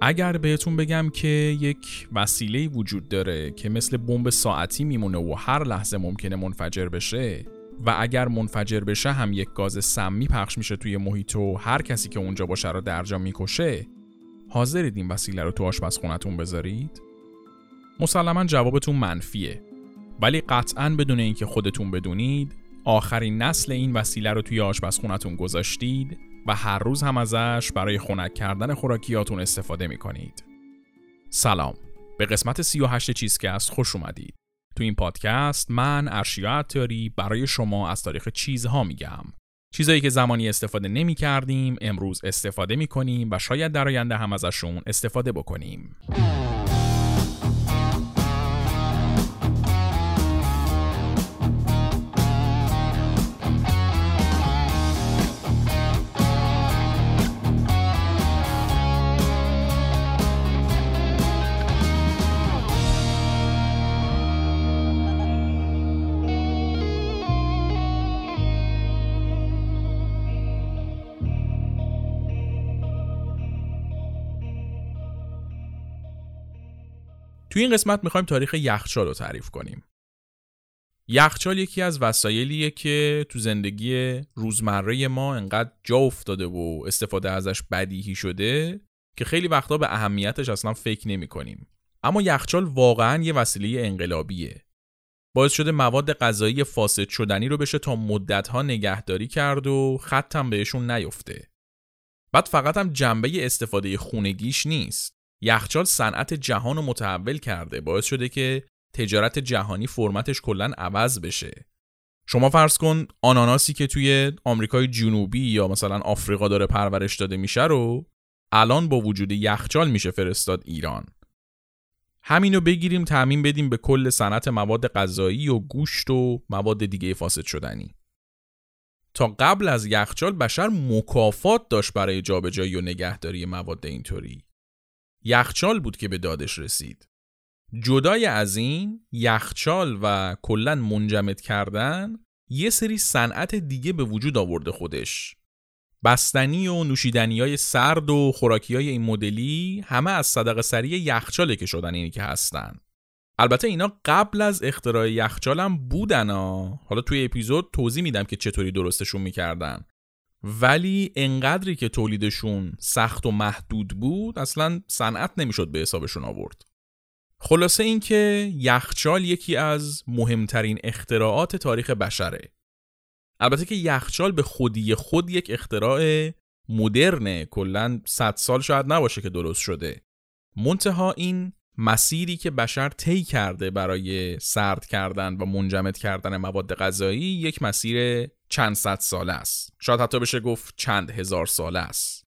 اگر بهتون بگم که یک وسیله وجود داره که مثل بمب ساعتی میمونه و هر لحظه ممکنه منفجر بشه و اگر منفجر بشه هم یک گاز سمی پخش میشه توی محیط و هر کسی که اونجا باشه رو درجا می‌کشه حاضرید این وسیله رو تو آشپزخونتون بذارید؟ مسلما جوابتون منفیه ولی قطعا بدون اینکه خودتون بدونید آخرین نسل این وسیله رو توی آشپزخونتون گذاشتید و هر روز هم ازش برای خنک کردن خوراکیاتون استفاده می کنید. سلام به قسمت 38 چیزکست خوش اومدید. تو این پادکست من ارشیا عطاری برای شما از تاریخ چیزها میگم. چیزایی که زمانی استفاده نمی کردیم امروز استفاده می کنیم و شاید در آینده هم ازشون استفاده بکنیم. توی این قسمت می‌خوایم تاریخ یخچال رو تعریف کنیم. یخچال یکی از وسایلیه که تو زندگی روزمره ما انقدر جا افتاده و استفاده ازش بدیهی شده که خیلی وقتا به اهمیتش اصلا فکر نمی کنیم. اما یخچال واقعا یه وسیله انقلابیه. باعث شده مواد غذایی فاسد شدنی رو بشه تا مدتها نگهداری کرد و خطم بهشون نیفته. بعد فقط هم جنبه استفاده خونگیش نیست. یخچال صنعت جهان رو متحول کرده باعث شده که تجارت جهانی فرمتش کلا عوض بشه. شما فرض کن آناناسی که توی آمریکای جنوبی یا مثلا آفریقا داره پرورش داده میشه رو الان با وجود یخچال میشه فرستاد ایران. همینو بگیریم تعمین بدیم به کل صنعت مواد غذایی و گوشت و مواد دیگه فاسد شدنی. تا قبل از یخچال بشر مکافات داشت برای جابجایی و نگهداری مواد اینطوری. یخچال بود که به دادش رسید. جدای از این یخچال و کلا منجمد کردن یه سری صنعت دیگه به وجود آورده خودش. بستنی و نوشیدنی های سرد و خوراکی های این مدلی همه از صدقه سری یخچاله که شدن اینی که هستن. البته اینا قبل از اختراع یخچال هم بودن ها. حالا توی اپیزود توضیح میدم که چطوری درستشون می‌کردن. ولی انقدری که تولیدشون سخت و محدود بود اصلا صنعت نمی‌شد به حسابشون آورد. خلاصه اینکه یخچال یکی از مهمترین اختراعات تاریخ بشره. البته که یخچال به خودی خود یک اختراع مدرنه کلا 100 سال شاید نباشه که درست شده. منتها این مسیری که بشر طی کرده برای سرد کردن و منجمد کردن مواد غذایی یک مسیر چند صد ساله است. شاید حتی بشه گفت چند هزار ساله است.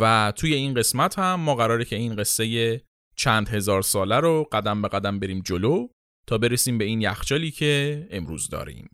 و توی این قسمت هم ما قراره که این قصه چند هزار ساله رو قدم به قدم بریم جلو تا برسیم به این یخچالی که امروز داریم.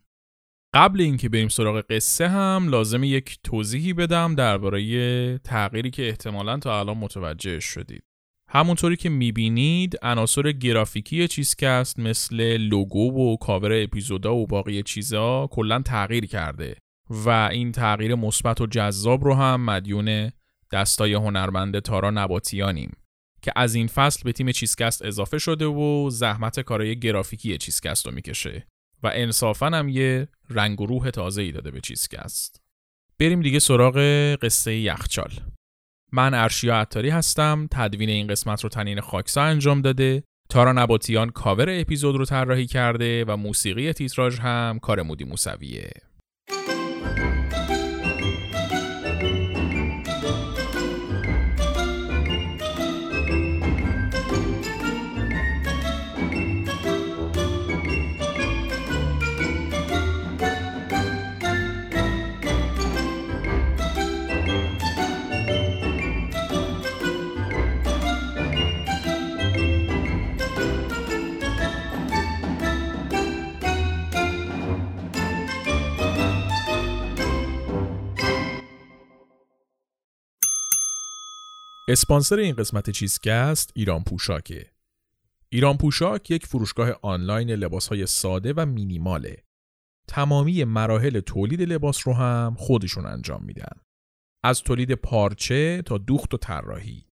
قبل اینکه بریم سراغ قصه هم لازم یک توضیحی بدم درباره تغییری که احتمالا تا الان متوجه شدید. همونطوری که می‌بینید عناصر گرافیکی چیزکست مثل لوگو و کاور اپیزودا و باقی چیزا کلا تغییر کرده. و این تغییر مثبت و جذاب رو هم مدیون دستای هنرمند تارا نباتیانیم که از این فصل به تیم چیزکست اضافه شده و زحمت کارای گرافیکی چیزکست رو می‌کشه و انصافا هم یه رنگ و روح تازه ای داده به چیزکست. بریم دیگه سراغ قصه یخچال. من ارشیا عطاری هستم تدوین این قسمت رو تنین خاکسا انجام داده. تارا نباتیان کاور اپیزود رو طراحی کرده و موسیقی تیتراژ هم کار مودی موسویه. اسپانسر این قسمت چیزکست ایران پوشاکه. ایران پوشاک یک فروشگاه آنلاین لباسهای ساده و مینیماله. تمامی مراحل تولید لباس رو هم خودشون انجام میدن. از تولید پارچه تا دوخت و طراحی.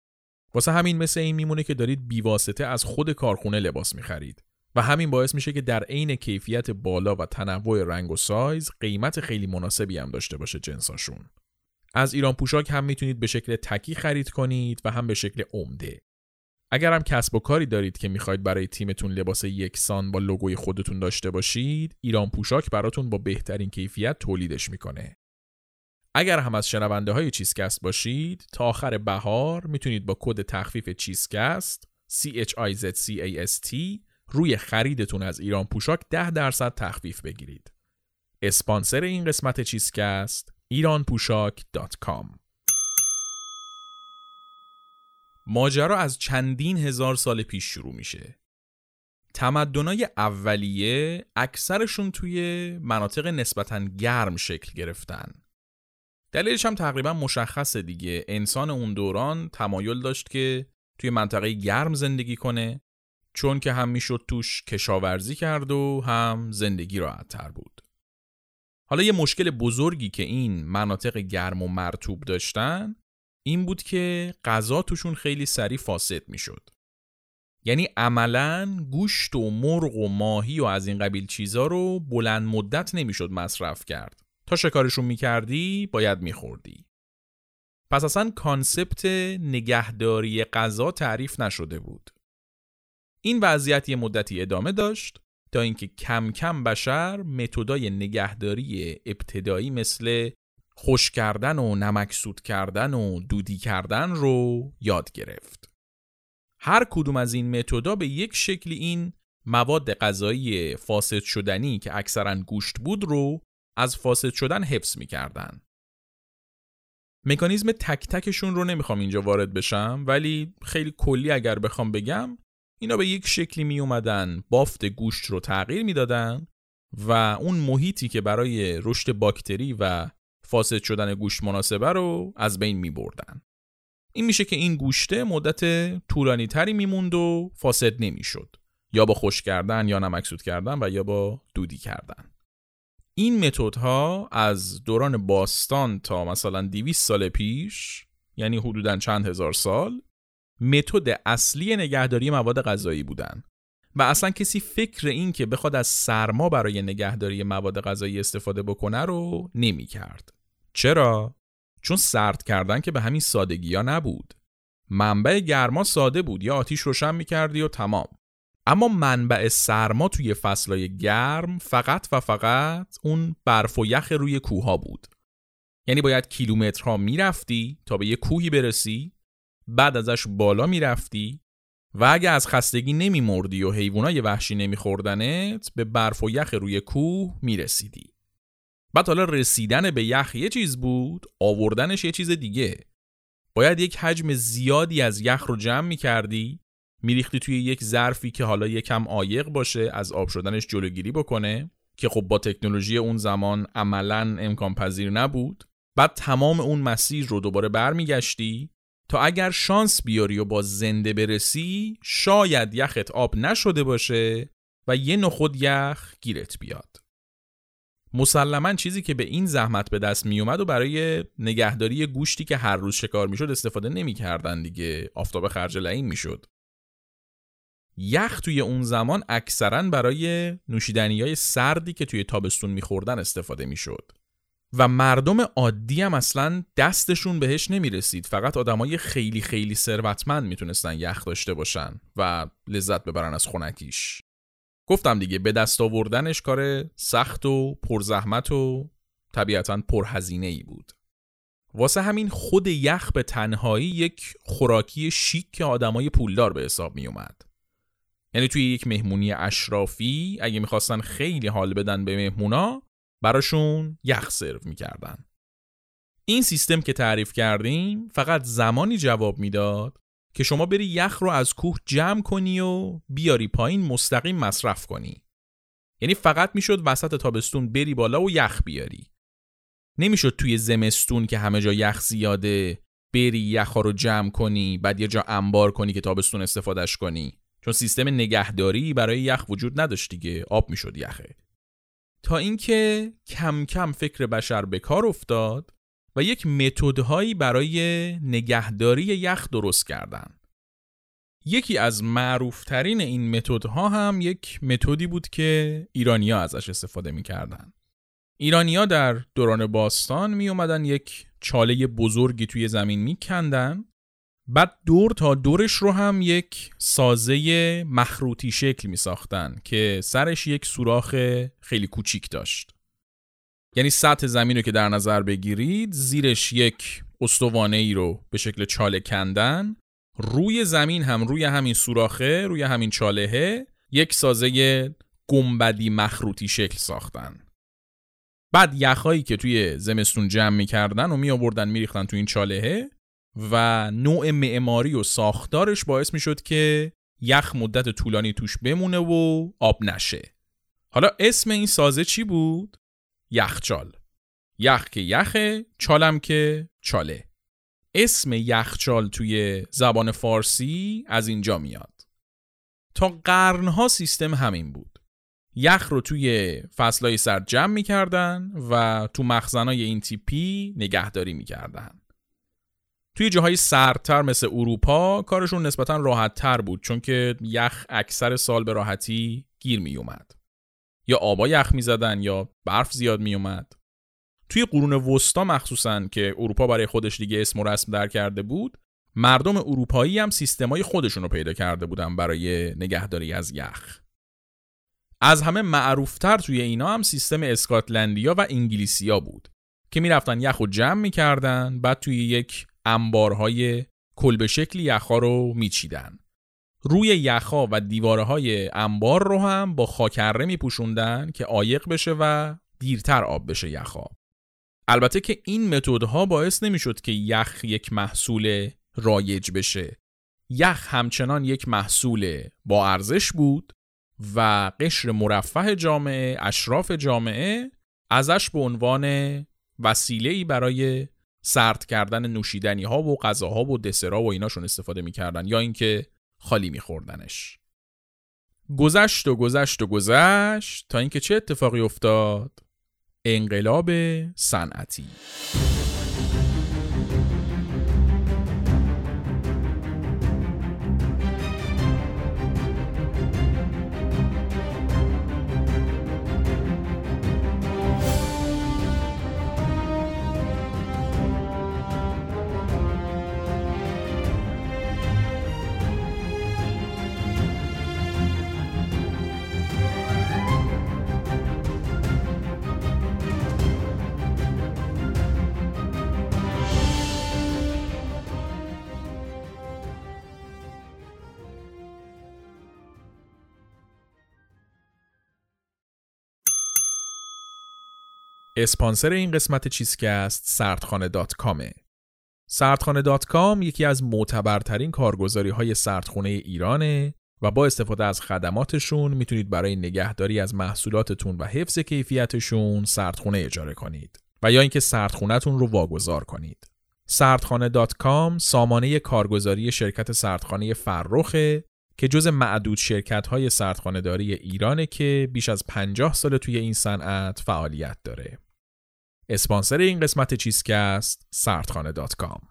واسه همین مثل این میمونه که دارید بیواسطه از خود کارخونه لباس می‌خرید و همین باعث میشه که در عین کیفیت بالا و تنوع رنگ و سایز قیمت خیلی مناسبی هم داشته باشه جنساشون. از ایران پوشاک هم می‌تونید به شکل تکی خرید کنید و هم به شکل عمده. اگر هم کسب و کاری دارید که می‌خواید برای تیمتون لباس یکسان با لوگوی خودتون داشته باشید، ایران پوشاک براتون با بهترین کیفیت تولیدش می‌کنه. اگر هم از شنونده های چیزکست باشید، تا آخر بهار می‌تونید با کد تخفیف چیزکست C H I Z C A S T روی خریدتون از ایران پوشاک 10 درصد تخفیف بگیرید. اسپانسر این قسمت چیزکست ایرانپوشاک.com ماجرا از چندین هزار سال پیش شروع میشه. تمدنای اولیه اکثرشون توی مناطق نسبتا گرم شکل گرفتن. دلیلش هم تقریبا مشخصه دیگه. انسان اون دوران تمایل داشت که توی منطقه گرم زندگی کنه چون که هم می‌شد توش کشاورزی کرد و هم زندگی راحت تر بود. حالا یه مشکل بزرگی که این مناطق گرم و مرتوب داشتن این بود که غذا توشون خیلی سریع فاسد می‌شد. یعنی عملا گوشت و مرغ و ماهی و از این قبیل چیزا رو بلند مدت نمی‌شد مصرف کرد. تا شکارشون می‌کردی باید میخوردی. پس اصلا کانسپت نگهداری غذا تعریف نشده بود. این وضعیت یه مدتی ادامه داشت تا اینکه کم کم بشر متدای نگهداری ابتدایی مثل خوش کردن و نمکسود کردن و دودی کردن رو یاد گرفت. هر کدوم از این متدا به یک شکلی این مواد غذایی فاسد شدنی که اکثرا گوشت بود رو از فاسد شدن حفظ می‌کردن. مکانیزم تک تکشون رو نمی‌خوام اینجا وارد بشم ولی خیلی کلی اگر بخوام بگم اینا به یک شکلی می اومدن بافت گوشت رو تغییر می‌دادن و اون محیطی که برای رشد باکتری و فاسد شدن گوشت مناسبه رو از بین می بردن. این میشه که این گوشته مدت طولانی تری میموند و فاسد نمی‌شد یا با خوش کردن یا نمکسود کردن و یا با دودی کردن این متدها از دوران باستان تا مثلا 200 سال پیش یعنی حدودا چند هزار سال متد اصلی نگهداری مواد غذایی بودن و اصلا کسی فکر این که بخواد از سرما برای نگهداری مواد غذایی استفاده بکنه رو نمی کرد. چرا؟ چون سرد کردن که به همین سادگی ها نبود. منبع گرما ساده بود یا آتیش روشن می کردی و تمام. اما منبع سرما توی فصلای گرم فقط و فقط اون برف و یخ روی کوه بود. یعنی باید کیلومترها می‌رفتی تا به یه کوهی برسی بعد ازش بالا می‌رفتی و اگه از خستگی نمیمردی و حیوانای وحشی نمیخوردنت به برف و یخ روی کوه می‌رسیدی. بعد حالا رسیدن به یخ یه چیز بود آوردنش یه چیز دیگه. باید یک حجم زیادی از یخ رو جمع می‌کردی میریختی توی یک ظرفی که حالا یکم عایق باشه از آب شدنش جلوگیری بکنه که خب با تکنولوژی اون زمان عملا امکان پذیر نبود. بعد تمام اون مسیر رو دوباره برمیگشتی تا اگر شانس بیاری و با زنده برسی شاید یخت آب نشده باشه و یه نخود یخ گیرت بیاد. مسلما چیزی که به این زحمت به دست می اومد و برای نگهداری گوشتی که هر روز شکار می‌شد استفاده نمی‌کردن دیگه آفتاب خرج لعین می‌شد. یخ توی اون زمان اکثرا برای نوشیدنی های سردی که توی تابستون میخوردن استفاده می‌شد. و مردم عادی هم اصلا دستشون بهش نمی‌رسید. فقط آدمای خیلی خیلی ثروتمند می‌تونستن یخ داشته باشن و لذت ببرن از خونکیش. گفتم دیگه به دست آوردنش کار سخت و پرزحمت و طبیعتا پرهزینه ای بود. واسه همین خود یخ به تنهایی یک خوراکی شیک که آدمای پولدار به حساب می اومد. یعنی توی یک مهمونی اشرافی اگه می‌خواستن خیلی حال بدن به مهمونا براشون یخ سرو می‌کردن. این سیستم که تعریف کردیم فقط زمانی جواب می‌داد که شما بری یخ رو از کوه جمع کنی و بیاری پایین مستقیم مصرف کنی. یعنی فقط می‌شد وسط تابستون بری بالا و یخ بیاری. نمی‌شد توی زمستون که همه جا یخ زیاده بری یخ رو جمع کنی بعد یه جا انبار کنی که تابستون استفادهش کنی چون سیستم نگهداری برای یخ وجود نداشت دیگه آب می‌شد یخه تا اینکه کم کم فکر بشر به کار افتاد و یک متدهایی برای نگهداری یخ درست کردن یکی از معروفترین این متدها هم یک متدی بود که ایرانیا ازش استفاده می‌کردن. ایرانیا در دوران باستان می اومدن یک چاله بزرگی توی زمین میکندن بعد دور تا دورش رو هم یک سازه مخروطی شکل می ساختن که سرش یک سوراخ خیلی کوچیک داشت. یعنی سطح زمین رو که در نظر بگیرید زیرش یک استوانه ای رو به شکل چاله کندن روی زمین هم روی همین سوراخه روی همین چالهه یک سازه گنبدی مخروطی شکل ساختن بعد یخهایی که توی زمستون جمع می‌کردن و می آوردن میریختن تو این چالهه و نوع معماری و ساختارش باعث می‌شد که یخ مدت طولانی توش بمونه و آب نشه. حالا اسم این سازه چی بود؟ یخچال یخ که یخه چالم که چاله. اسم یخچال توی زبان فارسی از اینجا میاد. تا قرنها سیستم همین بود. یخ رو توی فصلهای سرد جمع می‌کردن و تو مخزنای این تیپی نگهداری می‌کردن. توی جاهای سردتر مثل اروپا کارشون نسبتا راحت تر بود چون که یخ اکثر سال به راحتی گیر می اومد. یا آبا یخ می زدن یا برف زیاد می اومد. توی قرون وسطا مخصوصا که اروپا برای خودش دیگه اسم و رسم در کرده بود مردم اروپایی هم سیستمای خودشون رو پیدا کرده بودن برای نگهداری از یخ. از همه معروفتر توی اینا هم سیستم اسکاتلندیا و انگلیسیا بود که می‌رفتن یخ و جمع می‌کردن بعد توی یک انبارهای کلبه شکلی یخها رو میچیدن. روی یخها و دیواره های انبار رو هم با خاکره میپوشوندن که عایق بشه و دیرتر آب بشه یخها البته که این متدها باعث نمی‌شد که یخ یک محصول رایج بشه. یخ همچنان یک محصول با ارزش بود و قشر مرفه جامعه اشراف جامعه ازش به عنوان وسیله برای سرد کردن نوشیدنی ها و غذاها و دسرها و ایناشون استفاده می‌کردن یا اینکه خالی میخوردنش. گذشت و گذشت و گذشت تا اینکه چه اتفاقی افتاد؟ انقلاب صنعتی. اسپانسر این قسمت چیزکست سردخانه dot com ه. سردخانه dot com یکی از معتبرترین کارگزاری های سردخونه ایرانه و با استفاده از خدماتشون می‌تونید برای نگهداری از محصولاتتون و حفظ کیفیتشون سردخونه اجاره کنید و یا اینکه سردخونهتون رو واگذار کنید. سردخانه dot com سامانه کارگزاری شرکت سردخانه فرخه که جز معدود شرکت های سردخانه داری ایرانه که بیش از 50 سال توی این صنعت فعالیت داره. اسپانسر این قسمت چیزکست سردخانه دات کام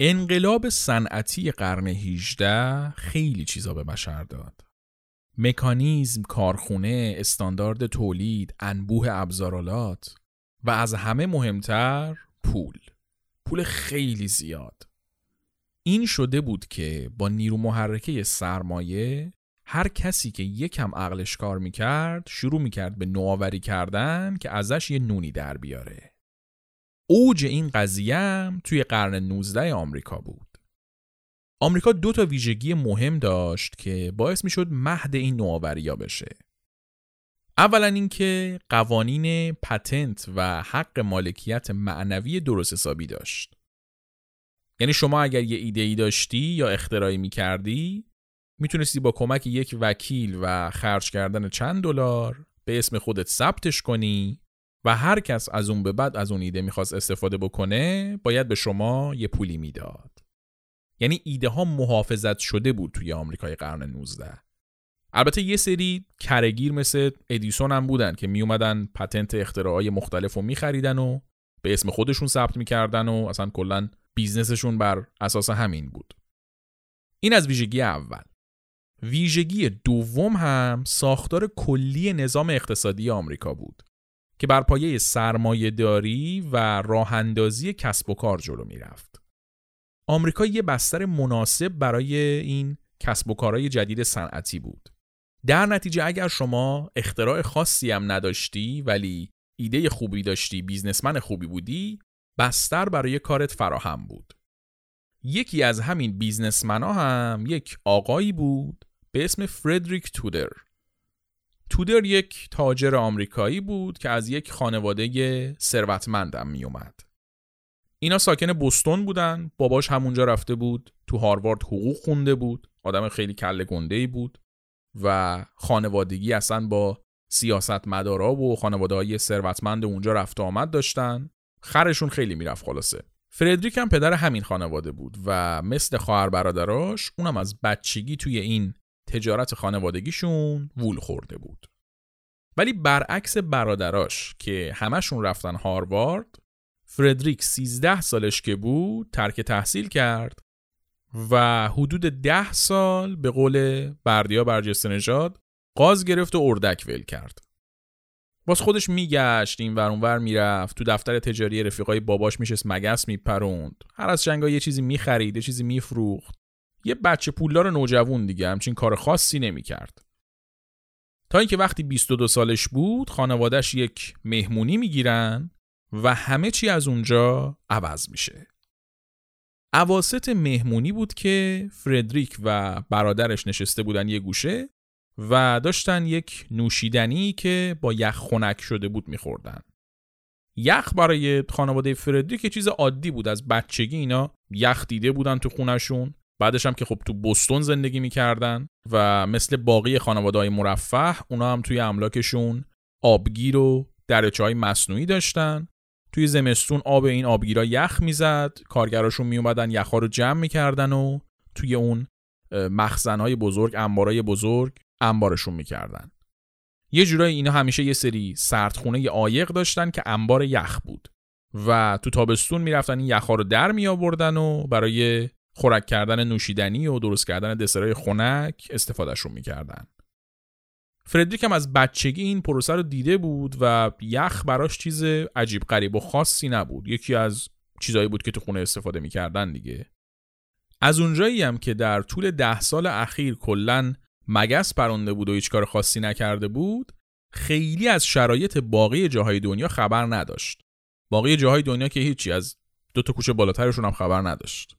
انقلاب صنعتی قرن 18 خیلی چیزا به بشر داد. مکانیزم، کارخونه، استاندارد تولید، انبوه ابزارالات و از همه مهمتر پول. پول خیلی زیاد. این شده بود که با نیرو محرکه سرمایه هر کسی که یکم عقلش کار می‌کرد شروع می‌کرد به نوآوری کردن که ازش یه نونی در بیاره. اوج این قضیه توی قرن 19 آمریکا بود. آمریکا دو تا ویژگی مهم داشت که باعث می‌شد مهد این نوآوریا بشه. اولا اینکه قوانین پتنت و حق مالکیت معنوی درست حسابی داشت. یعنی شما اگر یه ایده ای داشتی یا اختراعی می‌کردی می‌تونستی با کمک یک وکیل و خرج کردن چند دلار به اسم خودت ثبتش کنی و هر کس از اون به بعد از اون ایده می‌خواست استفاده بکنه باید به شما یه پولی می‌داد. یعنی ایده ها محافظت شده بود توی آمریکای قرن 19. البته یه سری کرگیر مثل ادیسون هم بودن که میومدن پتنت اختراعای مختلف رو میخریدن و به اسم خودشون ثبت می‌کردن و اصلا کلا بیزنسشون بر اساس همین بود این از ویژگی اول ویژگی دوم هم ساختار کلی نظام اقتصادی آمریکا بود که بر پایه سرمایه داری و راهندازی کسب و کار جلو می‌رفت. آمریکا یه بستر مناسب برای این کسب و کارهای جدید صنعتی بود. در نتیجه اگر شما اختراع خاصی هم نداشتی ولی ایده خوبی داشتی، بیزنسمن خوبی بودی، بستر برای کارت فراهم بود. یکی از همین بیزنسمنها هم یک آقایی بود به اسم فردریک تودر. تودر یک تاجر آمریکایی بود که از یک خانواده ثروتمندم می اومد. اینا ساکن بوستون بودن باباش همونجا رفته بود تو هاروارد حقوق خونده بود آدم خیلی کله گنده بود و خانوادگی اصلا با سیاست مدارا و خانواده های ثروتمند اونجا رفت آمد داشتن. خرشون خیلی می‌رفت خلاصه. فردریک هم پدر همین خانواده بود و مثل خواهر برادراش اونم از بچگی توی این تجارت خانوادگیشون وول خورده بود. ولی برعکس برادراش که همشون رفتن هاروارد فردریک 13 سالش که بود ترک تحصیل کرد و حدود ده سال به قول بردیا برجسته نژاد قاز گرفت و اردک ول کرد. باز خودش میگشت این ور اونور می‌رفت تو دفتر تجاری رفیقای باباش میشست مگس میپروند. هر از جنگا یه چیزی می‌خرید یه چیزی میفروخت. یه بچه پولدار نوجوون دیگه همچین کار خاصی نمی‌کرد. تا اینکه وقتی 22 سالش بود خانوادهش یک مهمونی می‌گیرن و همه چی از اونجا عوض میشه. عواست مهمونی بود که فردریک و برادرش نشسته بودن یه گوشه و داشتن یک نوشیدنی که با یخ خنک شده بود میخوردن. یخ برای خانواده فردریک چیز عادی بود از بچگی اینا یخ دیده بودن تو خونشون بعدش هم که خب تو بستون زندگی می‌کردن و مثل باقی خانواده های مرفه اونا هم توی املاکشون آبگیر و درچه های مصنوعی داشتن. توی زمستون آب این آبگیرا یخ می‌زد کارگراشون میومدن یخها رو جمع می‌کردن و توی اون مخزنهای بزرگ انبارای بزرگ انبارشون می‌کردن. یه جورایی اینا همیشه یه سری سردخونه عایق داشتن که انبار یخ بود. و تو تابستون می‌رفتن این یخها رو در می آوردن و برای خوراک کردن نوشیدنی و درست کردن دسرای خنک استفادهشون می‌کردن. فردریک هم از بچگی این پروسه رو دیده بود و یخ براش چیز عجیب غریب و خاصی نبود. یکی از چیزایی بود که تو خونه استفاده می‌کردن دیگه. از اونجایی هم که در طول ده سال اخیر کلا مگس پرونده بود و هیچ کار خاصی نکرده بود خیلی از شرایط باقی جاهای دنیا خبر نداشت. باقی جاهای دنیا که هیچی از دو تا کوچه بالاترشون هم خبر نداشت.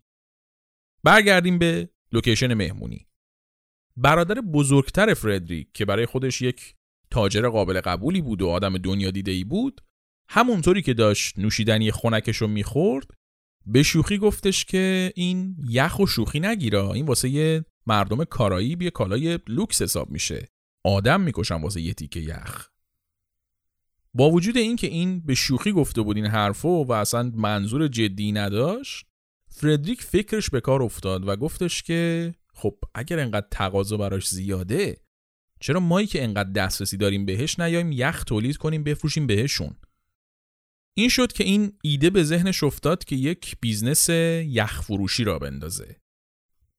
برگردیم به لوکیشن مهمونی. برادر بزرگتر فردریک که برای خودش یک تاجر قابل قبولی بود و آدم دنیا دیده ای بود همونطوری که داشت نوشیدنی خونکش رو می‌خورد به شوخی گفتش که این یخ و شوخی نگیره این واسه یه مردم کارایی یه کالای لوکس حساب میشه. آدم می‌کشم واسه یه تیکه یخ. با وجود اینکه این به شوخی گفته بود این حرفو و اصلا منظور جدی نداشت فردریک فکرش به کار افتاد و گفتش که خب اگر انقدر تقاضا براش زیاده چرا مایی که انقدر دسترسی داریم بهش نیایم یخ تولید کنیم بفروشیم بهشون؟ این شد که این ایده به ذهنش افتاد که یک business یخ فروشی راه بندازه.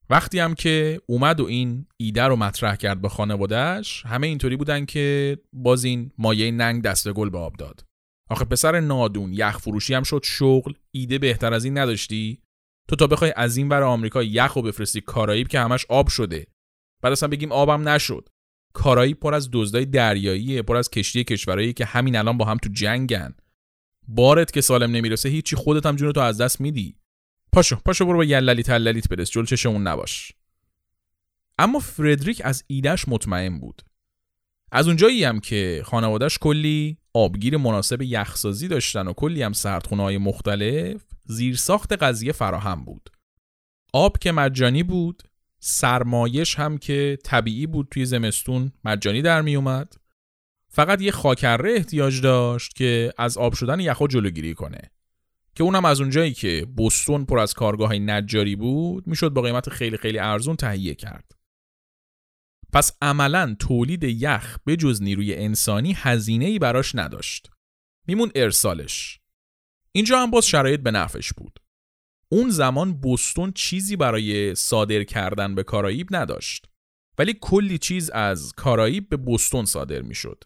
وقتی هم که اومد و این ایده رو مطرح کرد به خانوادهش همه اینطوری بودن که باز این مایه ننگ دست گل به آب داد. آخه پسر نادون یخ فروشی هم شد شغل ایده بهتر از این نداشتی؟ تو تا بخوای از این ور آمریکا یخ و بفرستی کارائیب که همش آب شده. بعد اصلا بگیم آبم نشد. کارائیب پر از دزدای دریایی پر از کشتی کشورایی که همین الان با هم تو جنگن. بارت که سالم نمی‌رسه هیچی خودت هم جونتو از دست میدی. پاشو پاشو برو با یللی تللیت برس جل چشمون نباش. اما فردریک از ایدهش مطمئن بود. از اونجایی هم که خانوادهش کلی آبگیر مناسب یخسازی داشتن و کلی هم سردخونه های مختلف زیرساخت قضیه فراهم بود. آب که مجانی بود سرمایش هم که طبیعی بود توی زمستون مجانی در می اومد فقط یه خاکره احتیاج داشت که از آب شدن یخها جلوگیری کنه. که اونم از اونجایی که بستون پر از کارگاه نجاری بود می‌شد با قیمت خیلی خیلی ارزون تهیه کرد. پس عملا تولید یخ به جز نیروی انسانی هزینه ای براش نداشت. میمون ارسالش. اینجا هم باز شرایط به نفش بود. اون زمان بوستون چیزی برای صادر کردن به کارائیب نداشت. ولی کلی چیز از کارائیب به بوستون صادر می‌شد.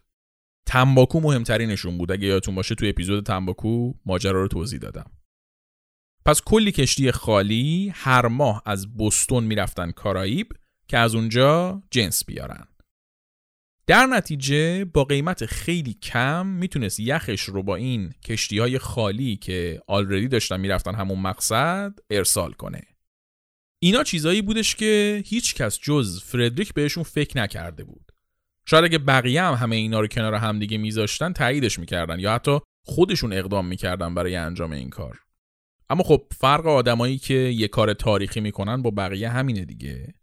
تنباکو مهمترینشون بود. اگه یادتون باشه توی اپیزود تنباکو ماجرا رو توضیح دادم. پس کلی کشتی خالی هر ماه از بوستون می‌رفتن کارائیب. که از اونجا جنس بیارن. در نتیجه با قیمت خیلی کم می‌تونست یخش رو با این کشتی های خالی که آلردی داشتن می‌رفتن همون مقصد ارسال کنه. اینا چیزایی بودش که هیچ کس جز فردریک بهشون فکر نکرده بود. شاید اگه بقیه هم همه اینا رو کنار همدیگه میذاشتن تاییدش می‌کردن یا حتی خودشون اقدام می‌کردن برای انجام این کار. اما خب فرق آدمایی که یه کار تاریخی می‌کنن با بقیه همینه دیگه.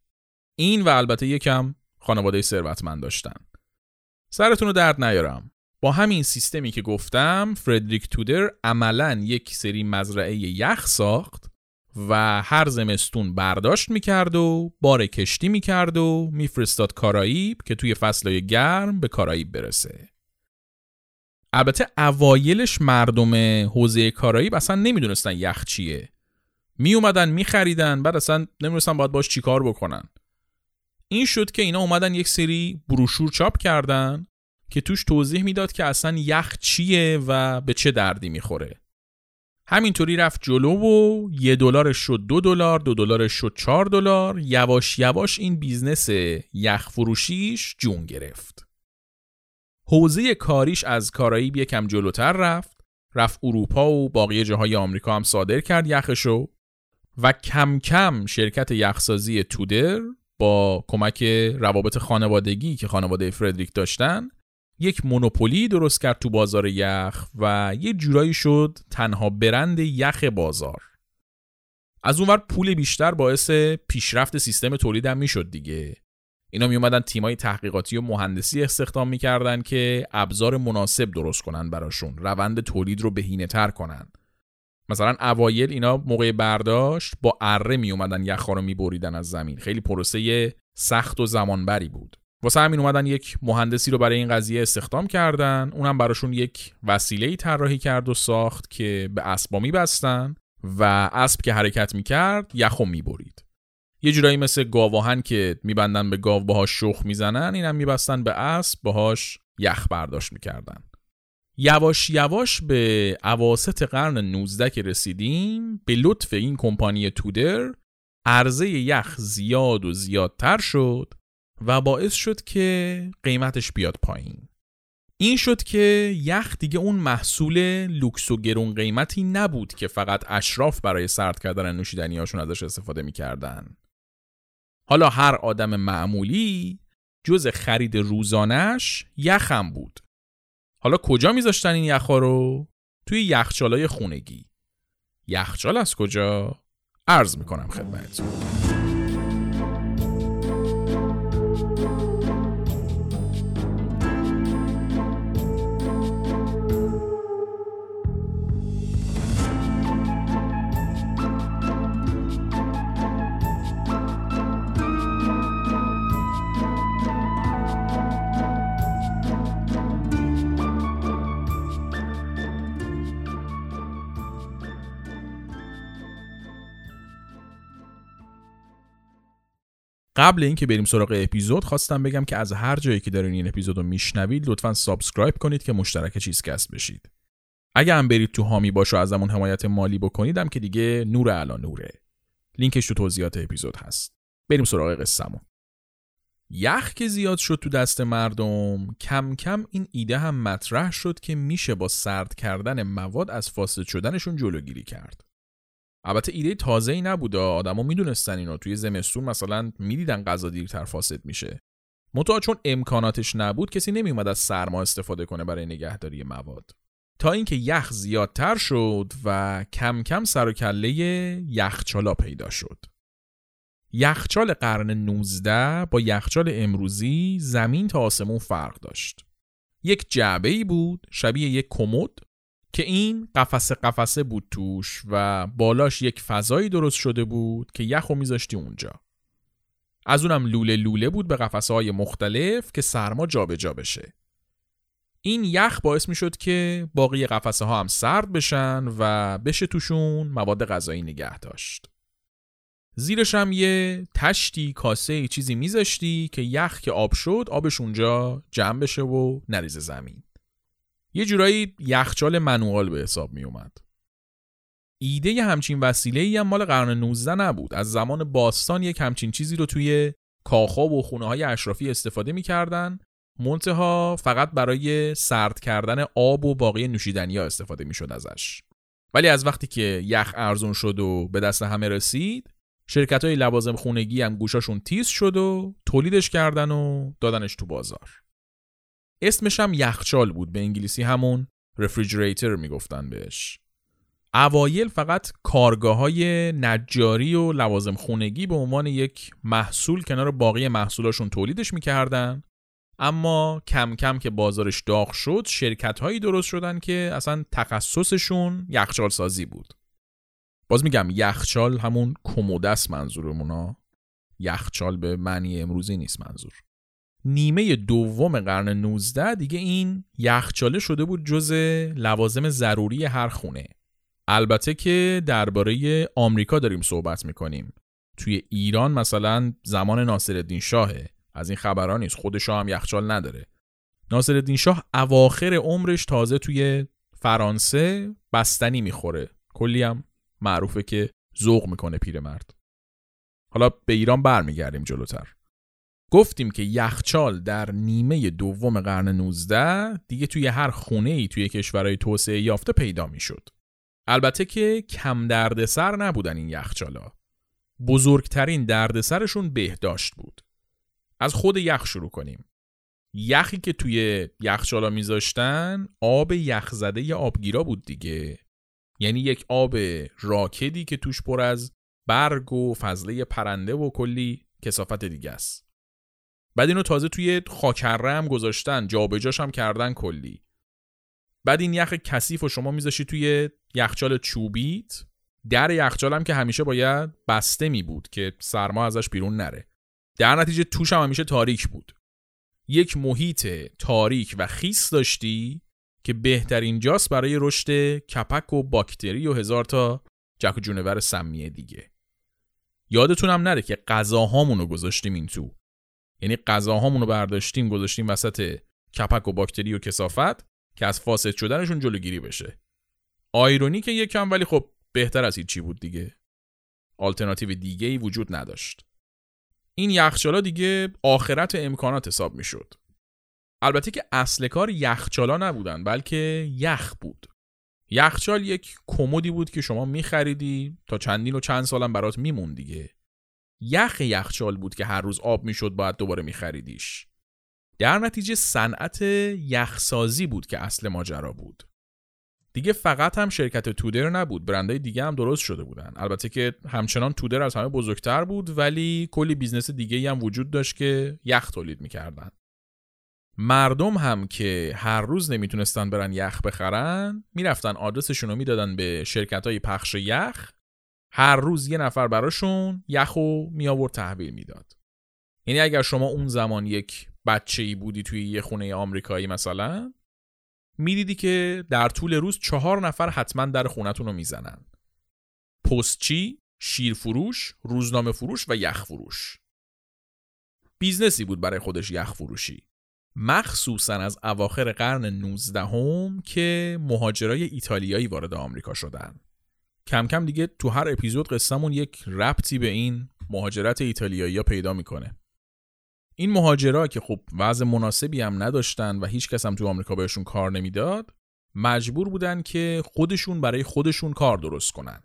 این و البته یکم خانواده ثروتمند داشتن. سرتون رو درد نیارم. با همین سیستمی که گفتم فردریک تودر عملا یک سری مزرعه یخ ساخت و هر زمستون برداشت می‌کرد و بار کشتی می‌کرد و میفرستاد کارائیب که توی فصلهای گرم به کارائیب برسه. البته اوایلش مردم حوزه کارائیب اصلا نمی‌دونستن یخ چیه. می اومدن میخریدن بعد اصلا نمی‌دونستن باید باش چیکار بکنن. این شد که اینا اومدن یک سری بروشور چاپ کردن که توش توضیح می‌داد که اصلا یخ چیه و به چه دردی می‌خوره. همینطوری رفت جلو و یه دلارش شد دو دلار دو دلارش شد چهار دلار. یواش یواش این business یخ فروشیش جون گرفت. حوزه کاریش از کارائیب یکم جلوتر رفت. رفت اروپا و باقی جاهای آمریکا هم صادر کرد یخشو و کم کم شرکت یخسازی تودر با کمک روابط خانوادگی که خانواده فردریک داشتن یک مونوپولی درست کرد تو بازار یخ و یه جورایی شد تنها برند یخ بازار. از اونور پول بیشتر باعث پیشرفت سیستم تولیدم می‌شد دیگه. اینا می اومدن تیمای تحقیقاتی و مهندسی استخدام می‌کردن که ابزار مناسب درست کنن براشون روند تولید رو بهینه تر کنن. مثلا اوایل اینا موقع برداشت با اره می اومدن یخا رو میبریدن از زمین. خیلی پروسه سخت و زمانبری بود. واسه همین اومدن یک مهندسی رو برای این قضیه استخدام کردن. اونم براشون یک وسیله طراحی کرد و ساخت که به اسبا میبستن و اسب که حرکت می‌کرد یخو می‌برید. یه جورایی مثل گاواهن که میبندن به گاو باهاش شخ می‌زنن اینم میبستن به اسب باهاش یخ برداشت می‌کردن. یواش یواش به عواست قرن 19 که رسیدیم به لطف این کمپانی تودر عرضه یخ زیاد و زیادتر شد و باعث شد که قیمتش بیاد پایین. این شد که یخ دیگه اون محصول لوکس و گرون قیمتی نبود که فقط اشراف برای سرد کردن نوشیدنی هاشون ازش استفاده می‌کردن. حالا هر آدم معمولی جز خرید روزانش یخم بود. حالا کجا میذاشتن این یخا رو؟ توی یخچالای خونگی یخچال از کجا؟ عرض می‌کنم خدمتتون قبل اینکه بریم سراغ اپیزود خواستم بگم که از هر جایی که دارین این اپیزود رو میشنوید لطفا subscribe کنید که مشترک چیزکست بشید. اگه هم برید تو هامی باش و ازمون حمایت مالی بکنیدم که دیگه نور علا نوره. لینکش تو توضیحات اپیزود هست. بریم سراغ قصهمون. یخ که زیاد شد تو دست مردم کم کم این ایده هم مطرح شد که میشه با سرد کردن مواد از فاسد شدنشون جلوگیری کرد. البته ایده تازه ای نبود آدما می‌دونستن اینو. توی زمستون مثلا می‌دیدن غذا دیرتر فاسد میشه. متأ چون امکاناتش نبود کسی نمیومد از سرما استفاده کنه برای نگهداری مواد. تا اینکه یخ زیادتر شد و کم کم سر و کله یخچالا پیدا شد. یخچال قرن 19 با یخچال امروزی زمین تا آسمون فرق داشت. یک جعبه ای بود شبیه یک کمد که این قفسه قفسه بود توش و بالاش یک فضایی درست شده بود که یخو میذاشتی اونجا از اونم لوله لوله بود به قفسه های مختلف که سرما جابجا جا بشه این یخ باعث می شد که باقی قفسه ها هم سرد بشن و بشه توشون مواد غذایی نگه داشت. زیرش هم یه تشتی کاسه چیزی میذاشتی که یخ که آب شد آبش اونجا جمع بشه و نریزه زمین. یه جورایی یخچال منوال به حساب می اومد. ایده همچین وسیله ای هم مال قرن 19 نبود. از زمان باستان یک همچین چیزی رو توی کاخا و خونه های اشرافی استفاده می‌کردن منتها فقط برای سرد کردن آب و باقی نوشیدنی ها استفاده می‌شد ازش ولی از وقتی که یخ ارزون شد و به دست همه رسید شرکت های لوازم خونگی هم گوشاشون تیز شد و تولیدش کردن و دادنش تو بازار اسمش هم یخچال بود به انگلیسی همون رفریجریتر می‌گفتن بهش. اوایل فقط کارگاه های نجاری و لوازم خونگی به عنوان یک محصول کنار باقی محصولاشون تولیدش می‌کردن. اما کم کم که بازارش داغ شد شرکت هایی درست شدن که اصلا تخصصشون یخچال سازی بود. باز میگم یخچال همون کمودست منظورمونا یخچال به معنی امروزی نیست منظور. نیمه دوم قرن 19 دیگه این یخچاله شده بود جز لوازم ضروری هر خونه. البته که درباره آمریکا داریم صحبت می‌کنیم. توی ایران مثلا زمان ناصرالدین شاهه. از این خبرها نیست. خود شاه هم یخچال نداره. ناصرالدین شاه اواخر عمرش تازه توی فرانسه بستنی می‌خوره. کلی هم معروفه که ذوق می‌کنه پیرمرد. حالا به ایران برمیگردیم جلوتر. گفتیم که یخچال در نیمه دوم قرن 19 دیگه توی هر خونه ای توی کشورهای توسعه یافته پیدا می‌شد. البته که کم دردسر نبودن این یخچالا. بزرگترین دردسرشون بهداشت بود. از خود یخ شروع کنیم. یخی که توی یخچالا میذاشتن آب یخزده ی آبگیرا بود دیگه. یعنی یک آب راکدی که توش پر از برگ و فضله پرنده و کلی کسافت دیگه است. بعد اینو تازه توی خاکره هم گذاشتن جابجاش هم کردن کلی. بعد این یخ کثیف و شما میذاشی توی یخچال چوبیت. در یخچال هم که همیشه باید بسته می بود که سرما ازش بیرون نره. در نتیجه توش هم همیشه تاریک بود. یک محیط تاریک و خیس داشتی که بهترین جاست برای رشد کپک و باکتری و هزار تا جک و جونور سمیه دیگه. یادتون هم نره که غذاهامون رو گذاشتیم این تو. یعنی غذاهامون رو برداشتیم گذاشتیم وسط کپک و باکتری و کسافت که از فاسد شدنشون جلوگیری بشه. آیرونی که یکم ولی خب بهتر از هیچی بود دیگه. آلترناتیو دیگه ای وجود نداشت. این یخچالا دیگه آخرت امکانات حساب می‌شد. البته که اصل کار یخچالا نبودن بلکه یخ بود. یخچال یک کمدی بود که شما میخریدی تا چندین و چند سالم برات میمون دیگه. یخ یخچال بود که هر روز آب می‌شد باید دوباره میخریدیش. در نتیجه صنعت یخسازی بود که اصل ماجرا بود. دیگه فقط هم شرکت تودر نبود برندهای دیگه هم درست شده بودن. البته که همچنان تودر از همه بزرگتر بود ولی کلی business دیگه هم وجود داشت که یخ تولید می‌کردن. مردم هم که هر روز نمی‌تونستن برن یخ بخرن می‌رفتن آدرسشون رو می‌دادن به شرکت های پخش یخ هر روز یه نفر براشون یخو می آورد تحویل می‌داد. یعنی اگر شما اون زمان یک بچه ای بودی توی یه خونه آمریکایی مثلا می‌دیدی که در طول روز چهار نفر حتما در خونتون رو می‌زنن. پستچی، شیر فروش، روزنامه فروش و یخ فروش. business ی بود برای خودش یخ فروشی. مخصوصا از اواخر قرن 19 هم که مهاجرای ایتالیایی وارد آمریکا شدن. کم کم دیگه تو هر اپیزود قصهمون یک ربطی به این مهاجرت ایتالیایی پیدا می‌کنه. این مهاجرا که خب وضع مناسبی هم نداشتن و هیچ کس هم تو آمریکا بهشون کار نمی‌داد مجبور بودن که خودشون برای خودشون کار درست کنن.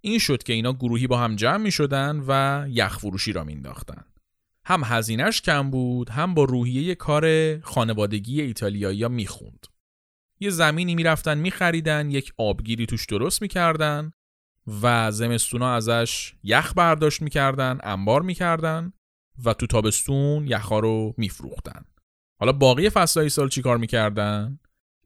این شد که اینا گروهی با هم جمع می شدن و یخ فروشی را مینداختن هم هزینهش کم بود هم با روحیه کار خانوادگی ایتالیایی می‌خوند. یه زمینی می‌رفتن میخریدن یک آبگیری توش درست می‌کردن و زمستونا ازش یخ برداشت می‌کردن انبار می‌کردن و تو تابستون یخا رو میفروختن. حالا باقی فصلهای سال چی کار می‌کردن؟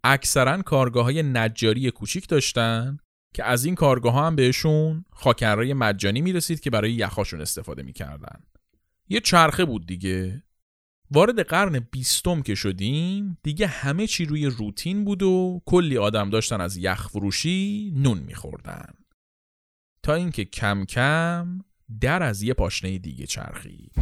اکثرا کارگاه های نجاری کوچیک داشتن که از این کارگاه ها هم بهشون خاکرهای مجانی می‌رسید که برای یخاشون استفاده می‌کردن. یه چرخه بود دیگه. وارد قرن بیستم که شدیم دیگه همه چی روی روتین بود و کلی آدم داشتن از یخ فروشی نون میخوردن. تا اینکه کم کم در از یه پاشنه دیگه چرخید.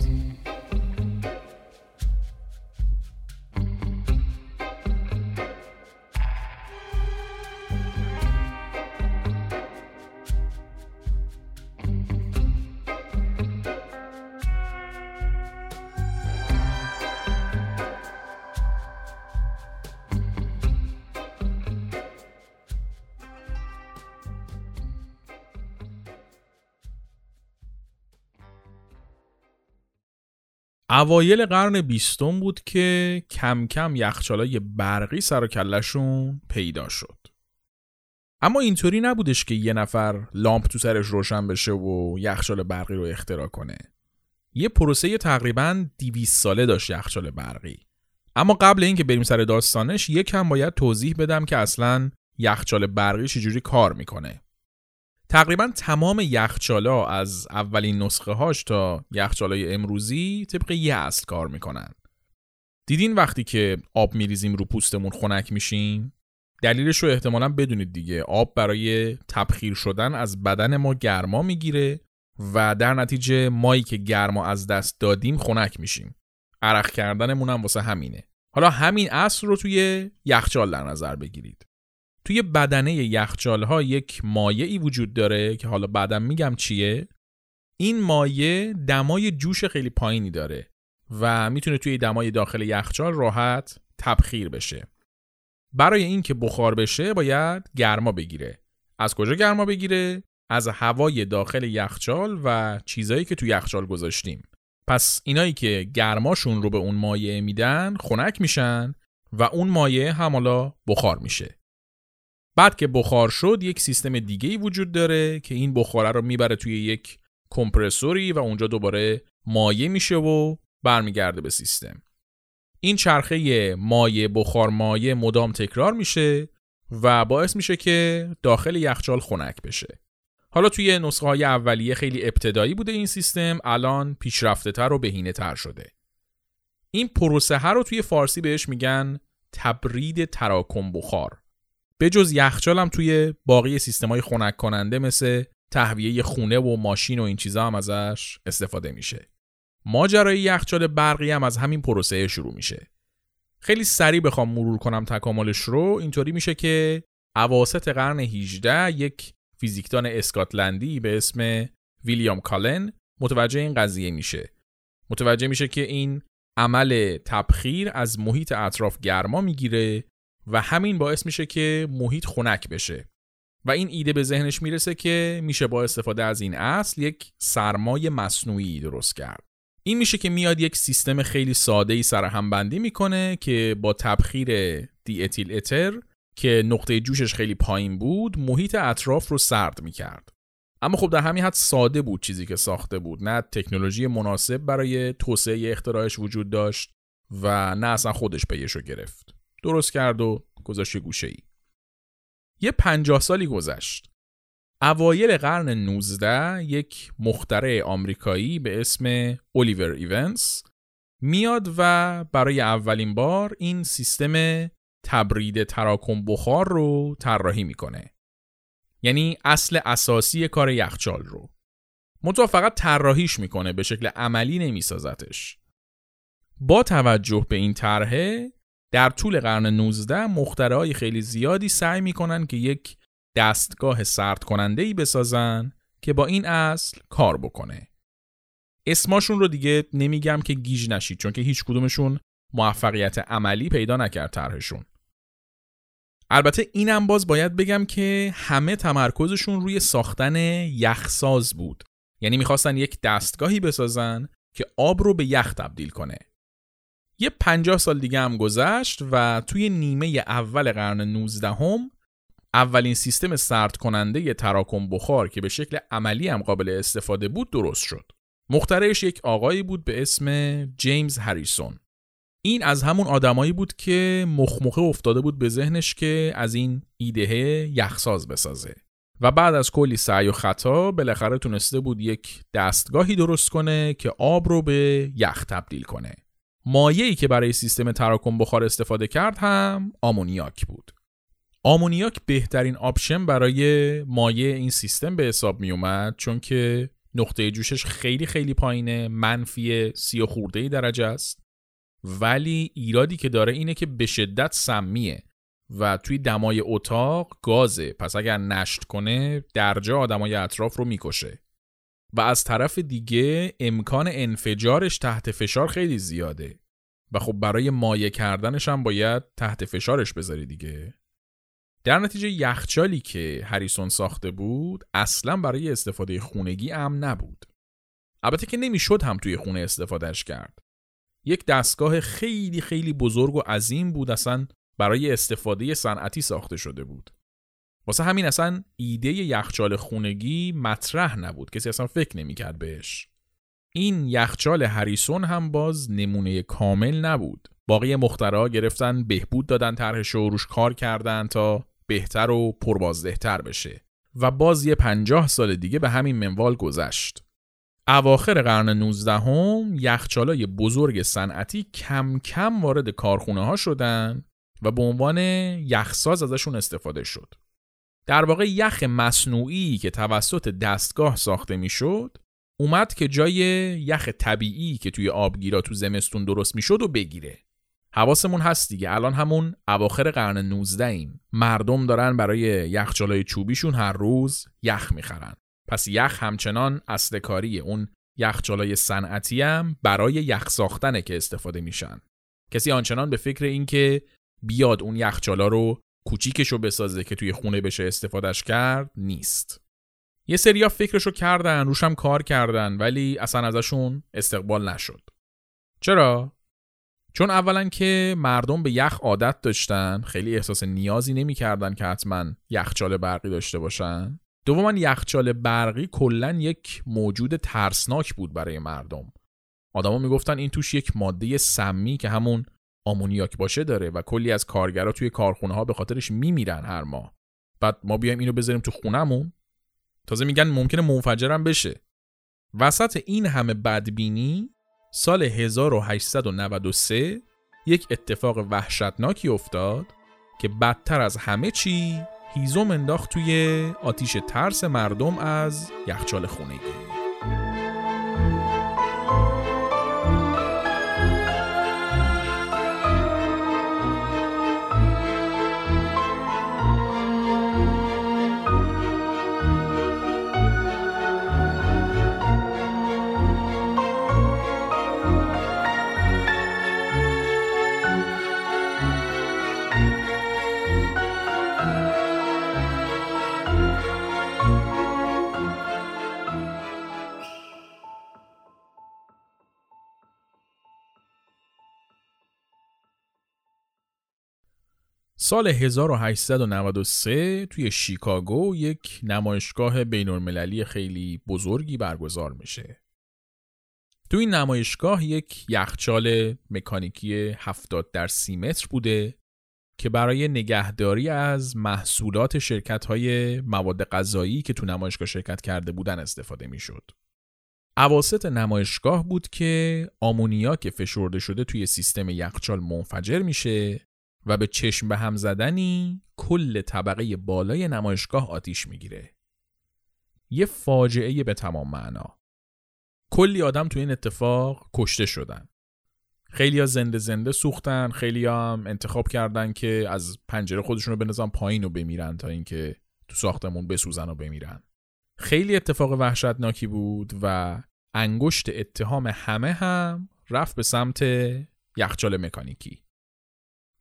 اوایل قرن بیستم بود که کم کم یخچالای برقی سر و کلشون پیدا شد. اما اینطوری نبودش که یه نفر لامپ تو سرش روشن بشه و یخچال برقی رو اختراع کنه. یه پروسه تقریبا 200 ساله داشت یخچال برقی. اما قبل اینکه بریم سر داستانش یکم باید توضیح بدم که اصلا یخچال برقی چجوری کار می‌کنه. تقریبا تمام یخچالا از اولین نسخه هاش تا یخچالای امروزی طبق یه اصل کار می‌کنن. دیدین وقتی که آب میریزیم رو پوستمون خنک میشیم؟ دلیلش رو احتمالا بدونید دیگه آب برای تبخیر شدن از بدن ما گرما می‌گیره و در نتیجه مایی که گرما از دست دادیم خنک میشیم. عرق کردنمون هم واسه همینه. حالا همین اصل رو توی یخچال در نظر بگیرید. توی بدنه یخچال ها یک مایعی وجود داره که حالا بعدم میگم چیه؟ این مایع دمای جوش خیلی پایینی داره و می‌تونه توی دمای داخل یخچال راحت تبخیر بشه. برای اینکه بخار بشه باید گرما بگیره. از کجا گرما بگیره؟ از هوای داخل یخچال و چیزایی که تو یخچال گذاشتیم. پس اینایی که گرماشون رو به اون مایع میدن خنک میشن و اون مایع هم حالا بخار میشه. بعد که بخار شد یک سیستم دیگه ای وجود داره که این بخاره رو می‌بره توی یک کمپرسوری و اونجا دوباره مایع میشه و برمیگرده به سیستم. این چرخه مایع بخار مایع مدام تکرار میشه و باعث میشه که داخل یخچال خنک بشه. حالا توی نسخه های اولیه خیلی ابتدایی بوده این سیستم الان پیشرفته تر و بهینه تر شده. این پروسه رو توی فارسی بهش میگن تبرید تراکم بخار. به جز یخچال هم توی باقی سیستمای خنک کننده مثل تهویه خونه و ماشین و این چیزا هم ازش استفاده میشه. ماجرای یخچال برقی هم از همین پروسه شروع میشه. خیلی سریع بخوام مرور کنم تکاملش رو اینطوری میشه که اواسط قرن 18 یک فیزیکدان اسکاتلندی به اسم ویلیام کالن متوجه این قضیه میشه. متوجه میشه که این عمل تبخیر از محیط اطراف گرما می‌گیره و همین باعث میشه که محیط خنک بشه. و این ایده به ذهنش می‌رسه که میشه با استفاده از این اصل یک سرمای مصنوعی درست کرد. این میشه که میاد یک سیستم خیلی ساده ای سرهم بندی می‌کنه که با تبخیر دی اتیل اتر که نقطه جوشش خیلی پایین بود محیط اطراف رو سرد می‌کرد. اما خب در همین حد ساده بود چیزی که ساخته بود. نه تکنولوژی مناسب برای توسعه اختراعش وجود داشت و نه اصلا خودش پیش رو گرفت. درست کرد و گذاشت گوشه ای. یه پنجاه سالی گذشت. اوایل قرن 19 یک مخترع آمریکایی به اسم الیور ایونس میاد و برای اولین بار این سیستم تبرید تراکم بخار رو طراحی می‌کنه. یعنی اصل اساسی کار یخچال رو. منتها فقط طراحیش می‌کنه به شکل عملی نمیسازتش. با توجه به این طرحه در طول قرن 19 مخترعای خیلی زیادی سعی می‌کنن که یک دستگاه سرد کننده ای بسازن که با این اصل کار بکنه. اسماشون رو دیگه نمیگم که گیج نشید چون که هیچ کدومشون موفقیت عملی پیدا نکرد طرحشون. البته اینم باز باید بگم که همه تمرکزشون روی ساختن یخساز بود. یعنی می‌خواستن یک دستگاهی بسازن که آب رو به یخ تبدیل کنه. یه پنجاه سال دیگه هم گذشت و توی نیمه اول قرن 19 هم اولین سیستم سرد کننده تراکم بخار که به شکل عملی هم قابل استفاده بود درست شد. مخترعش یک آقایی بود به اسم جیمز هریسون. این از همون آدمایی بود که مخمخه افتاده بود به ذهنش که از این ایده یخساز بسازه. و بعد از کلی سعی و خطا بالاخره تونسته بود یک دستگاهی درست کنه که آب رو به یخ تبدیل کنه. مایعی که برای سیستم تراکم بخار استفاده کرد هم آمونیاک بود. آمونیاک بهترین option برای مایع این سیستم به حساب می اومد چون که نقطه جوشش خیلی خیلی پایینه منفی سی و خورده درجه است. ولی ایرادی که داره اینه که به شدت سمیه و توی دمای اتاق گازه. پس اگر نشت کنه درجا آدمای اطراف رو می‌کشه. و از طرف دیگه امکان انفجارش تحت فشار خیلی زیاده. و خب برای مایه کردنش هم باید تحت فشارش بذاری دیگه. در نتیجه یخچالی که هریسون ساخته بود اصلا برای استفاده خونگی امن نبود. البته که نمی‌شد هم توی خونه استفادهش کرد. یک دستگاه خیلی خیلی بزرگ و عظیم بود اصلا برای استفاده صنعتی ساخته شده بود. واسه همین اصلا ایده یخچال خونگی مطرح نبود. کسی اصلا فکر نمی‌کرد بهش. این یخچال هریسون هم باز نمونه کامل نبود. باقی مخترعا گرفتن بهبود دادن طرحش و روش کار کردن تا بهتر و پربازدهتر بشه. و باز یه پنجاه سال دیگه به همین منوال گذشت. اواخر قرن 19 هم یخچالای بزرگ صنعتی کم کم وارد کارخونه ها شدن و به عنوان یخساز ازشون استفاده شد. در واقع یخ مصنوعی که توسط دستگاه ساخته می‌شد اومد که جای یخ طبیعی که توی آبگیرا تو زمستون درست می‌شد و بگیره. حواسمون هست دیگه الان همون اواخر قرن 19 ایم. مردم دارن برای یخچالای چوبیشون هر روز یخ می‌خرن. پس یخ همچنان اصل کاری اون یخچالای صنعتی هم برای یخ ساختنه که استفاده میشن. کسی آنچنان به فکر اینکه بیاد اون یخچالا رو کوچیکشو بسازه که توی خونه بشه استفادهش کرد نیست. یه سریا فکرشو کردن روشم کار کردن ولی اصلا ازشون استقبال نشد. چرا؟ چون اولا که مردم به یخ عادت داشتن خیلی احساس نیازی نمی‌کردن که حتما یخچال برقی داشته باشن دوما یخچال برقی کلا یک موجود ترسناک بود برای مردم آدما می‌گفتن این توش یک ماده سمی که همون آمونیاک باشه داره و کلی از کارگرا توی کارخونه ها به خاطرش میمیرن هر ماه. بعد ما بیایم اینو بذاریم تو خونمون. تازه میگن ممکنه منفجرم بشه. وسط این همه بدبینی سال 1893 یک اتفاق وحشتناکی افتاد که بدتر از همه چی هیزم انداخت توی آتیش ترس مردم از یخچال خونگی. سال 1893 توی شیکاگو یک نمایشگاه بین خیلی بزرگی برگزار میشه. تو این نمایشگاه یک یخچال مکانیکی 70 در سی متر بوده که برای نگهداری از محصولات شرکت های مواد غذایی که تو نمایشگاه شرکت کرده بودن استفاده می‌شد. عواست نمایشگاه بود که آمونیا که فشرده شده توی سیستم یخچال منفجر میشه و به چشم به هم زدنی کل طبقه بالای نمایشگاه آتیش می‌گیره. یه فاجعه به تمام معنا. کلی آدم تو این اتفاق کشته شدن. خیلی ها زنده زنده سوختن، خیلی هم انتخاب کردن که از پنجره خودشون رو بنظام پایین رو بمیرن تا اینکه تو ساختمون بسوزن و بمیرن. خیلی اتفاق وحشتناکی بود و انگشت اتهام همه هم رفت به سمت یخچال مکانیکی.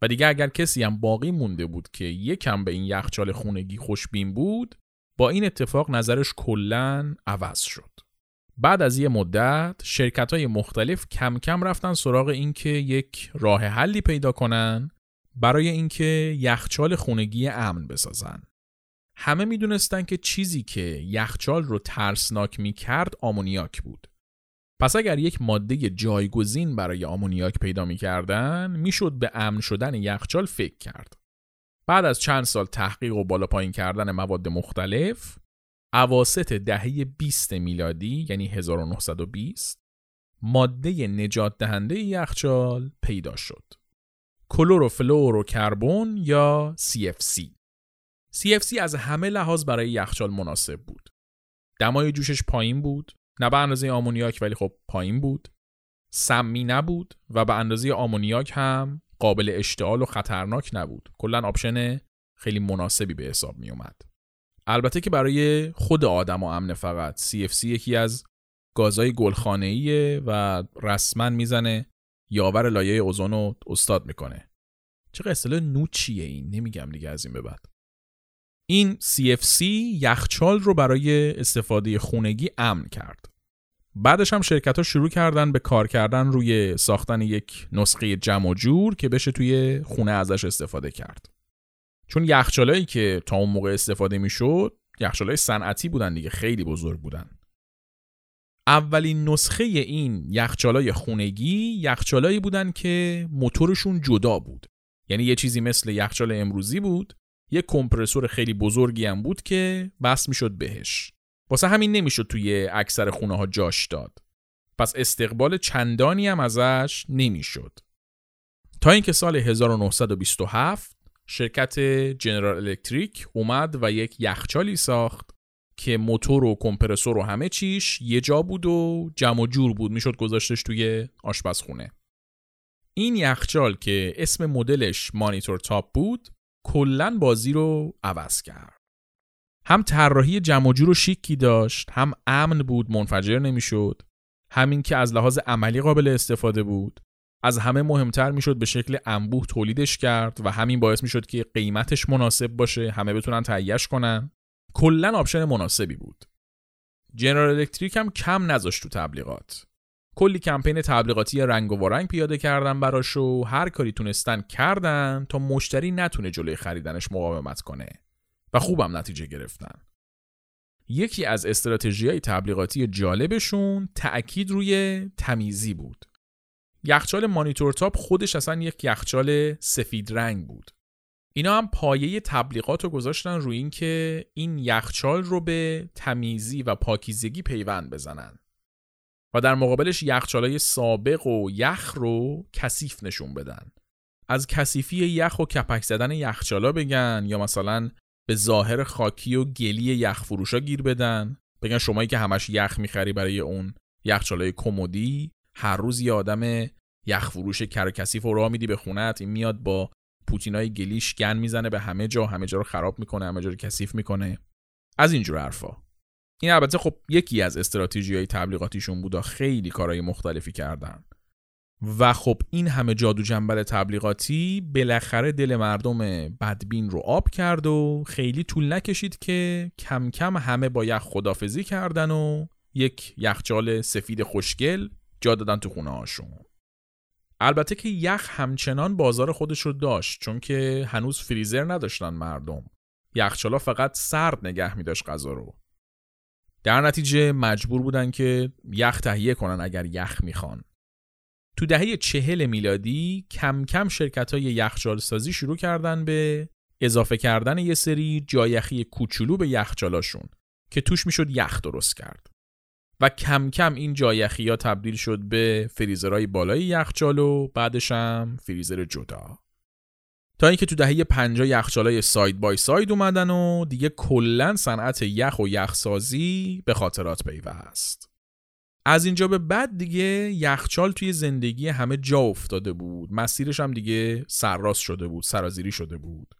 و دیگه اگر کسی هم باقی مونده بود که یکم به این یخچال خونگی خوشبین بود با این اتفاق نظرش کلا عوض شد. بعد از یه مدت شرکت های مختلف کم کم رفتن سراغ اینکه یک راه حلی پیدا کنن برای اینکه یخچال خونگی امن بسازن. همه می‌دونستن که چیزی که یخچال رو ترسناک می کرد آمونیاک بود. پس اگر یک ماده جایگزین برای آمونیاک پیدا می‌کردن می‌شد به امن شدن یخچال فکر کرد. بعد از چند سال تحقیق و بالا پایین کردن مواد مختلف، اواسط دهه 20 میلادی یعنی 1920 ماده نجات دهنده یخچال پیدا شد. کلوروفلوروکربن یا CFC. CFC از همه لحاظ برای یخچال مناسب بود. دمای جوشش پایین بود، نه به اندازه آمونیاک ولی خب پایین بود. سمی نبود و به اندازه آمونیاک هم قابل اشتعال و خطرناک نبود. کلا option خیلی مناسبی به حساب می اومد. البته که برای خود آدما امنه فقط CFC یکی از گازهای گلخانه‌ایه و رسما می‌زنه یه ور لایه اوزون رو استاد می‌کنه چه اصطلاح نوچیه این نمیگم دیگه از این به بعد این CFC یخچال رو برای استفاده خونگی امن کرد بعدش هم شرکت ها شروع کردن به کار کردن روی ساختن یک نسخه جمع و جور که بشه توی خونه ازش استفاده کرد. چون یخچالایی که تا اون موقع استفاده می‌شد یخچالای صنعتی بودن دیگه خیلی بزرگ بودن. اولین نسخه این یخچالای خونگی یخچالایی بودن که موتورشون جدا بود. یعنی یه چیزی مثل یخچال امروزی بود یه کمپرسور خیلی بزرگی هم بود که بس می‌شد بهش. واسه همین نمی‌شد توی اکثر خونه ها جاش داد. پس استقبال چندانی هم ازش نمی‌شد. تا اینکه سال 1927 شرکت جنرال الکتریک اومد و یک یخچالی ساخت که موتور و کمپرسور و همه چیش یه جا بود و جمع و جور بود. می‌شد گذاشتش توی آشپزخونه. این یخچال که اسم مدلش Monitor Top بود کلا بازی رو عوض کرد. هم طراحی جمع و جور و شیکی داشت هم امن بود منفجر نمی‌شد. همین که از لحاظ عملی قابل استفاده بود. از همه مهمتر می‌شد به شکل انبوه تولیدش کرد و همین باعث می‌شد که قیمتش مناسب باشه همه بتونن تهیهش کنن. کلا option مناسبی بود. جنرال الکتریک هم کم نذاشت تو تبلیغات. کلی کمپین تبلیغاتی رنگ و وارنگ پیاده کردن براش و هر کاری تونستن کردن تا مشتری نتونه جلوی خریدنش مقاومت کنه. و خوبم نتیجه گرفتن. یکی از استراتژی تبلیغاتی جالبشون تأکید روی تمیزی بود. یخچال مانیتور تاپ خودش اصلا یک یخچال سفید رنگ بود. اینا هم پایه تبلیغات رو گذاشتن روی این که این یخچال رو به تمیزی و پاکیزگی پیوند بزنن. و در مقابلش یخچالای سابق و یخ رو کثیف نشون بدن. از کثیفی یخ و کپک زدن یخچالا بگن یا مثلا به ظاهر خاکی و گلی یخ فروشا گیر بدن. بگن شمایی که همش یخ می‌خری برای اون یخچالای کمدی هر روز یه آدم یخ فروش کر کثیف و راه میدی به خونت این میاد با پوتینای گلیش گن می‌زنه به همه جا همه جا رو خراب می‌کنه همه جا رو کثیف می‌کنه. از اینجور حرفا. این البته خب یکی از استراتژی های تبلیغاتیشون بودا خیلی کارهای مختلفی کردن. و خب این همه جادو جنبل تبلیغاتی بالاخره دل مردم بدبین رو آب کرد و خیلی طول نکشید که کم کم همه با یخ خدافزی کردن و یک یخچال سفید خوشگل جا دادن تو خونه هاشون. البته که یخ همچنان بازار خودش رو داشت چون که هنوز فریزر نداشتن مردم. یخچالا فقط سرد نگه می داشت غذا رو. در نتیجه مجبور بودن که یخ تهیه کنن اگر یخ می‌خوان. تو دهه چهل میلادی کم کم شرکت های یخچال سازی شروع کردن به اضافه کردن یه سری جایخی کوچولو به یخچالاشون که توش می‌شد یخ درست کرد. و کم کم این جایخی ها تبدیل شد به فریزرهای بالای یخچال و بعدش هم فریزر جدا. تا اینکه تو دهه 50 یخچالای side by side اومدن و دیگه کلا صنعت یخ و یخسازی به خاطرات پیوست. از اینجا به بعد دیگه یخچال توی زندگی همه جا افتاده بود مسیرش هم دیگه سرراست شده بود سرازیری شده بود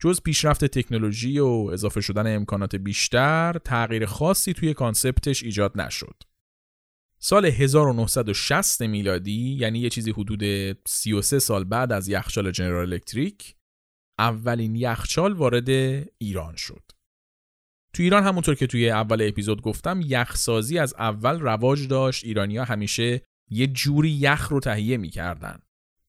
جز پیشرفت تکنولوژی و اضافه شدن امکانات بیشتر تغییر خاصی توی concept ش ایجاد نشد. سال 1960 میلادی یعنی یه چیزی حدود 33 سال بعد از یخچال جنرال الکتریک اولین یخچال وارد ایران شد. تو ایران همونطور که توی اول اپیزود گفتم یخسازی از اول رواج داشت. ایرانیا همیشه یه جوری یخ رو تهیه می‌کردن.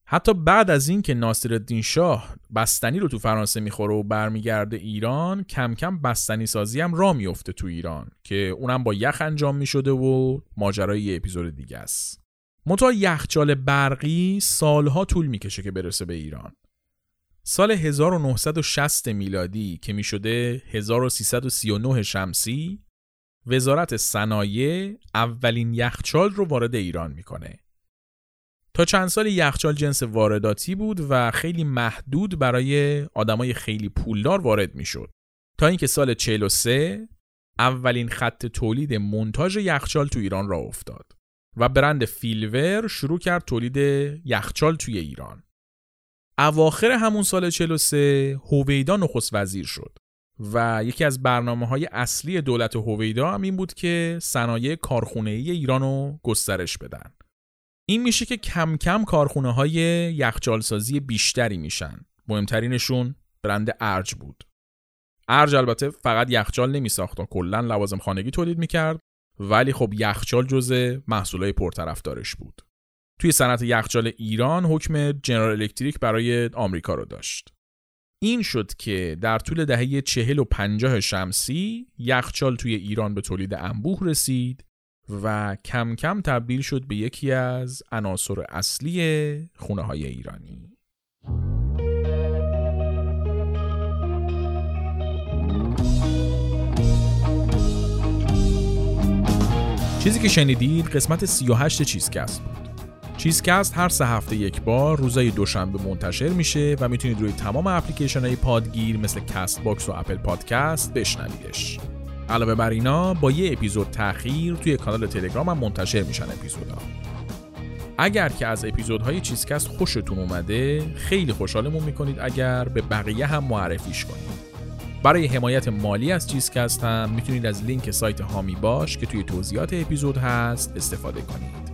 حتی بعد از اینکه ناصرالدین شاه بستنی رو تو فرانسه می‌خوره و برمیگرده ایران کم کم بستنی سازی هم را میفته تو ایران که اونم با یخ انجام می‌شده و ماجرای یه اپیزود دیگه است. منتها یخچال برقی سالها طول می‌کشه که برسه به ایران. سال 1960 میلادی که می‌شده 1339 شمسی وزارت صنایع اولین یخچال رو وارد ایران می‌کنه. تا چند سال یخچال جنس وارداتی بود و خیلی محدود برای آدمای خیلی پولدار وارد می‌شد. تا اینکه سال 43 اولین خط تولید منتاژ یخچال تو ایران را افتاد و برند فیلور شروع کرد تولید یخچال توی ایران. اواخر همون سال 43 هویدا نخست وزیر شد و یکی از برنامه های اصلی دولت هویدا هم این بود که صنایع کارخونه ای ایران رو گسترش بدن. این میشه که کم کم کارخونه های یخچالسازی بیشتری میشن. مهمترینشون برند ارج بود. ارج البته فقط یخچال نمی ساخت و کلا لوازم خانگی تولید می‌کرد ولی خب یخچال جزء محصولای پرطرفدارش بود. توی صنعت یخچال ایران حکم جنرال الکتریک برای آمریکا رو داشت. این شد که در طول دهه چهل و پنجاه شمسی یخچال توی ایران به تولید انبوه رسید و کم کم تبدیل شد به یکی از عناصر اصلی خونه های ایرانی. چیزی که شنیدید قسمت 38 چیزکست بود. چیزکست هر سه هفته یک بار روزای دوشنبه منتشر میشه و می‌تونید روی تمام اپلیکیشن های پادگیر مثل کست باکس و اپل پادکست بشنویدش. علاوه بر اینا با یه اپیزود تاخیر توی کانال تلگرام هم منتشر میشن اپیزودها. اگر که از اپیزودهای چیزکست خوشتون اومده خیلی خوشحالمون می‌کنید اگر به بقیه هم معرفیش کنید. برای حمایت مالی از چیزکست هم می‌تونید از لینک سایت هامی باش که توی توضیحات اپیزود هست استفاده کنید.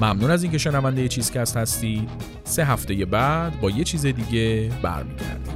ممنون از اینکه شنونده چیزکست هستید. سه هفته بعد با یه چیز دیگه برمیگردیم.